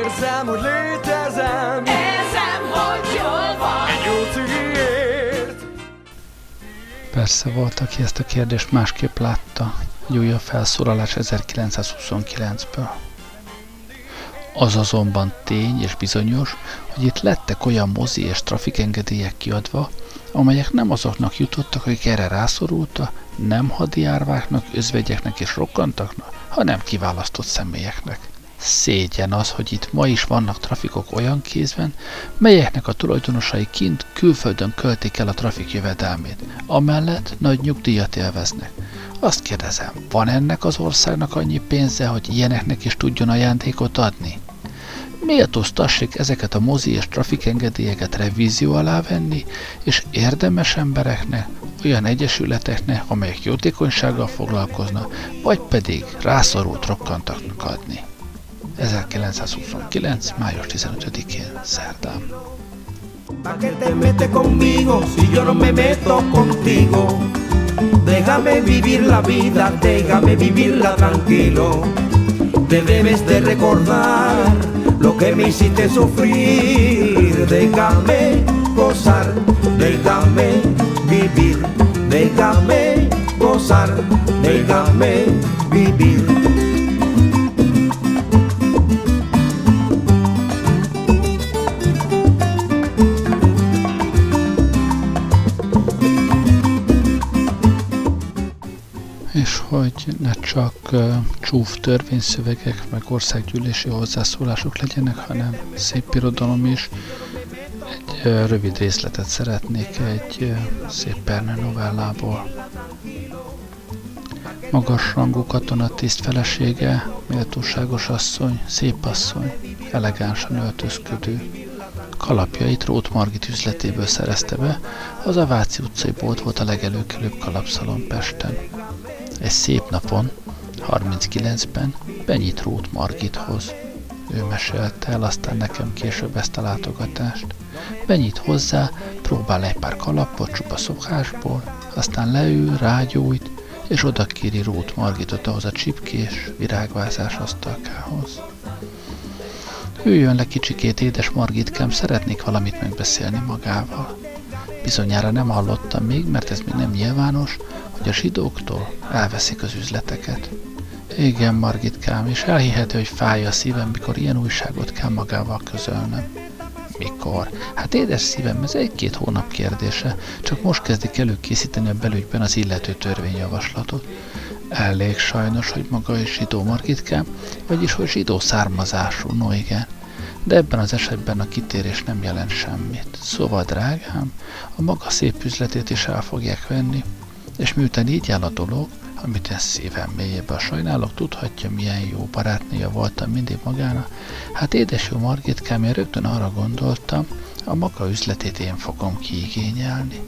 Érzem, hogy létezem Érzem, hogy jól van Egy jó cigiért Persze volt, aki ezt a kérdést másképp látta. Egy újabb felszólalás 1929-ből. Az azonban tény és bizonyos, hogy itt lettek olyan mozi és trafikengedélyek kiadva, amelyek nem azoknak jutottak, akik erre rászorulta, nem hadiárváknak, özvegyeknek és rokkantaknak, hanem kiválasztott személyeknek. Szégyen az, hogy itt ma is vannak trafikok olyan kézben, melyeknek a tulajdonosai kint külföldön költik el a trafik jövedelmét, amellett nagy nyugdíjat élveznek. Azt kérdezem, van ennek az országnak annyi pénze, hogy ilyeneknek is tudjon ajándékot adni? Méltóztassék ezeket a mozi és trafikengedélyeket revízió alá venni, és érdemes embereknek, olyan egyesületeknek, amelyek jótékonysággal foglalkoznak, vagy pedig rászorult rokkantaknak adni. 1929. május 15-én szerdán. ¿Pa qué te metes conmigo si yo no me meto contigo? Déjame vivir la vida, déjame vivirla tranquilo. Te debes de recordar lo que me hiciste sufrir. Déjame gozar, déjame vivir, déjame gozar, déjame vivir. Hogy ne csak uh, csúf törvényszövegek, meg országgyűlési hozzászólások legyenek, hanem szép irodalom is. Egy uh, rövid részletet szeretnék egy uh, szép Perne novellából. Magas rangú katonatiszt felesége, méltóságos asszony, szép asszony, elegánsan öltözködő. Kalapjait Rót Margit üzletéből szerezte be, az a Váci utcai bolt volt a legelőkelőbb kalapszalon Pesten. Egy szép napon, 39-ben benyit Rót Margithoz. Ő mesélte el aztán nekem később ezt a látogatást. Benyit hozzá, próbál egy pár kalapot csupa szokásból, aztán leül, rágyújt, és oda kéri Rót Margitot ahhoz a csipkés, virágvázás asztalkához. Üljön le kicsikét, édes Margitkám, szeretnék valamit megbeszélni magával. Bizonyára nem hallottam még, mert ez még nem nyilvános, hogy a zsidóktól elveszik az üzleteket. Igen, Margitkám, és elhihető, hogy fáj a szívem, mikor ilyen újságot kell magával közölnem. Mikor? Hát édes szívem, ez egy-két hónap kérdése, csak most kezdik előkészíteni a belügyben az illető törvényjavaslatot. Elég sajnos, hogy maga is zsidó Margitkám, vagyis hogy zsidó származású, no igen de ebben az esetben a kitérés nem jelent semmit. Szóval, drágám, a maga szép üzletét is el fogják venni, és miután így áll a dolog, amit én szívem mélyében sajnálok, tudhatja, milyen jó barátnője voltam mindig magának. Hát édes jó Margitkám, én rögtön arra gondoltam, a maga üzletét én fogom kiigényelni.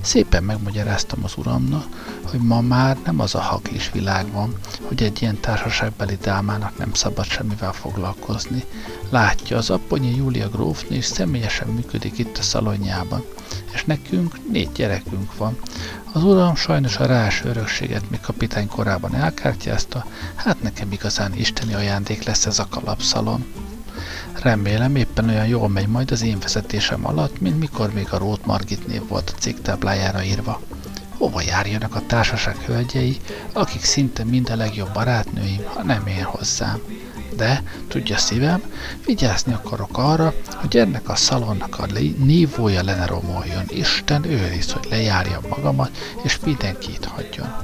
Szépen megmagyaráztam az uramnak, hogy ma már nem az a haklis világ van, hogy egy ilyen társaságbeli dámának nem szabad semmivel foglalkozni. Látja, az apponyi Júlia grófnő személyesen működik itt a szalonjában, és nekünk négy gyerekünk van. Az uram sajnos a rás örökséget még kapitány korában elkártyázta, hát nekem igazán isteni ajándék lesz ez a kalapszalon. Remélem éppen olyan jól megy majd az én vezetésem alatt, mint mikor még a Rót Margit név volt a cég táblájára írva. Hova járjanak a társaság hölgyei, akik szinte mind a legjobb barátnőim, ha nem én hozzám. De, tudja szívem, vigyázni akarok arra, hogy ennek a szalonnak a nívója le ne romoljon. Isten őriz, hogy lejárja magamat, és mindenkit hagyjon.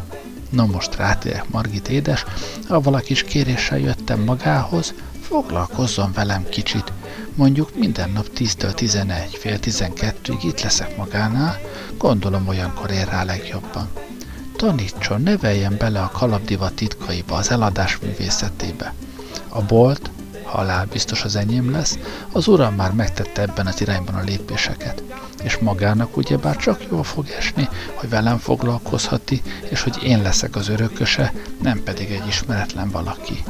No most rátérek, Margit édes, avval a kis kéréssel jöttem magához, foglalkozzon velem kicsit. Mondjuk minden nap 10-től 11, fél 12-ig itt leszek magánál, gondolom olyankor ér rá legjobban. Tanítson, neveljen bele a kalapdivat titkaiba, az eladás művészetébe. A bolt, halál biztos az enyém lesz, az uram már megtette ebben az irányban a lépéseket. És magának ugyebár csak jól fog esni, hogy velem foglalkozhati, és hogy én leszek az örököse, nem pedig egy ismeretlen valaki.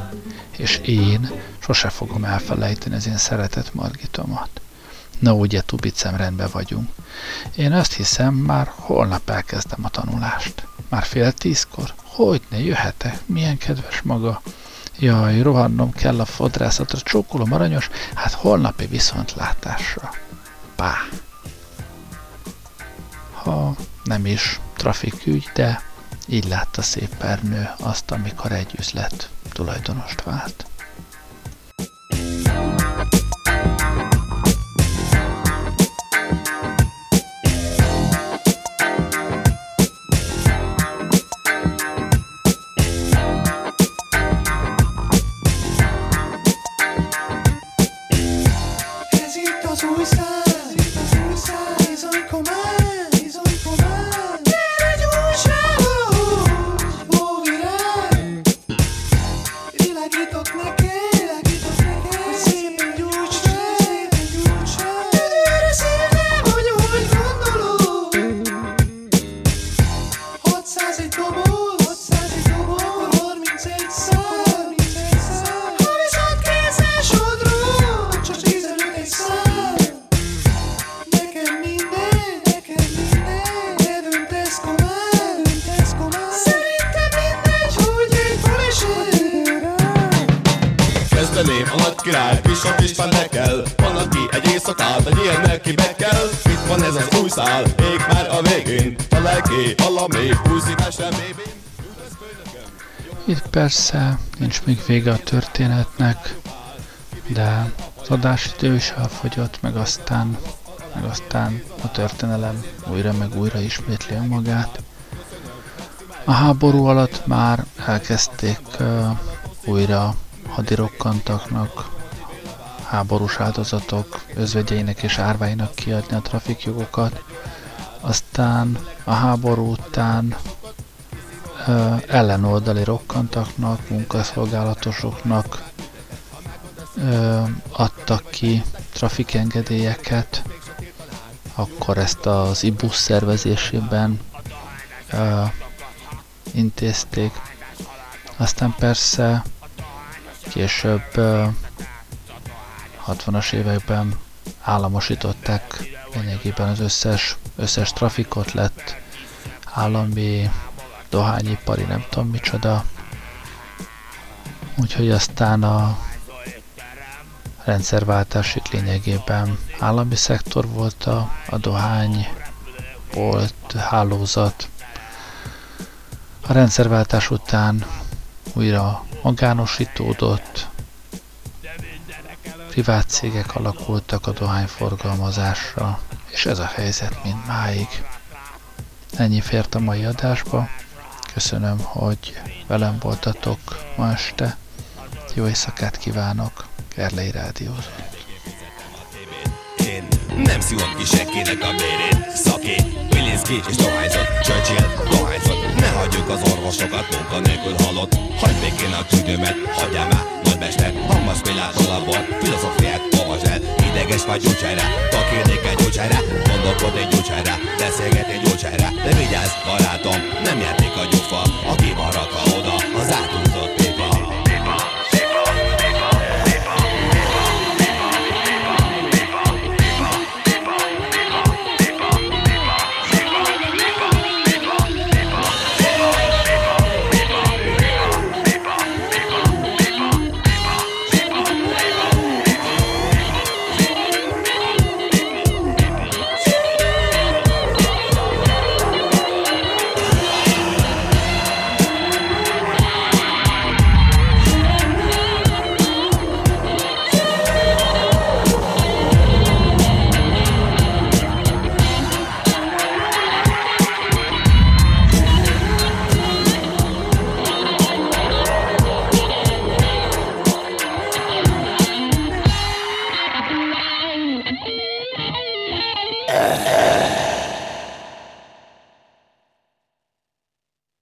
És én sose fogom elfelejteni az én szeretett Margitomat. Na ugye, Tubicem, rendben vagyunk. Én azt hiszem, már holnap elkezdem a tanulást. Már fél tízkor? Hogy ne jöhetek? Milyen kedves maga. Jaj, rohannom kell a fodrászatra, csókolom aranyos, hát holnapi viszontlátásra. Pá! Ha nem is trafikügy, de így látta szép pernő azt, amikor egy üzlet tulajdonost vált. Persze, nincs még vége a történetnek, de az adásidő is elfogyott, meg aztán, meg aztán a történelem újra meg újra ismétli magát. A háború alatt már elkezdték uh, újra hadirokkantaknak, háborús áldozatok özvegyeinek és árváinak kiadni a trafikjogokat. Aztán a háború után ellenoldali rokkantaknak, munkaszolgálatosoknak adtak ki trafikengedélyeket, akkor ezt az IBUS szervezésében intézték. Aztán persze később 60-as években államosították lényegében az összes, összes trafikot lett állami dohányipari, nem tudom micsoda. Úgyhogy aztán a rendszerváltásig lényegében állami szektor volt a, a dohány, volt hálózat. A rendszerváltás után újra magánosítódott, privát cégek alakultak a dohányforgalmazásra, és ez a helyzet mind máig. Ennyi fért a mai adásba. Köszönöm, hogy velem voltatok ma este. Jó éjszakát kívánok, Gerlei Rádiózott. Nem szívom ki senkinek a bérét Szaki, Wilinski és dohányzott Churchill, dohányzott Ne hagyjuk az orvosokat munkanélkül halott Hagyd békén a tüdőmet, hagyjál már Nagymester, hammas pillanatol a bor Filozófiát olvasd el, ideges vagy gyógycsájra Takérnék egy gyógycsájra, gondolkod egy gyógycsájra Beszélget egy gyógycsájra, de vigyázz barátom Nem játék a gyufa, aki marad ha oda Az átúzott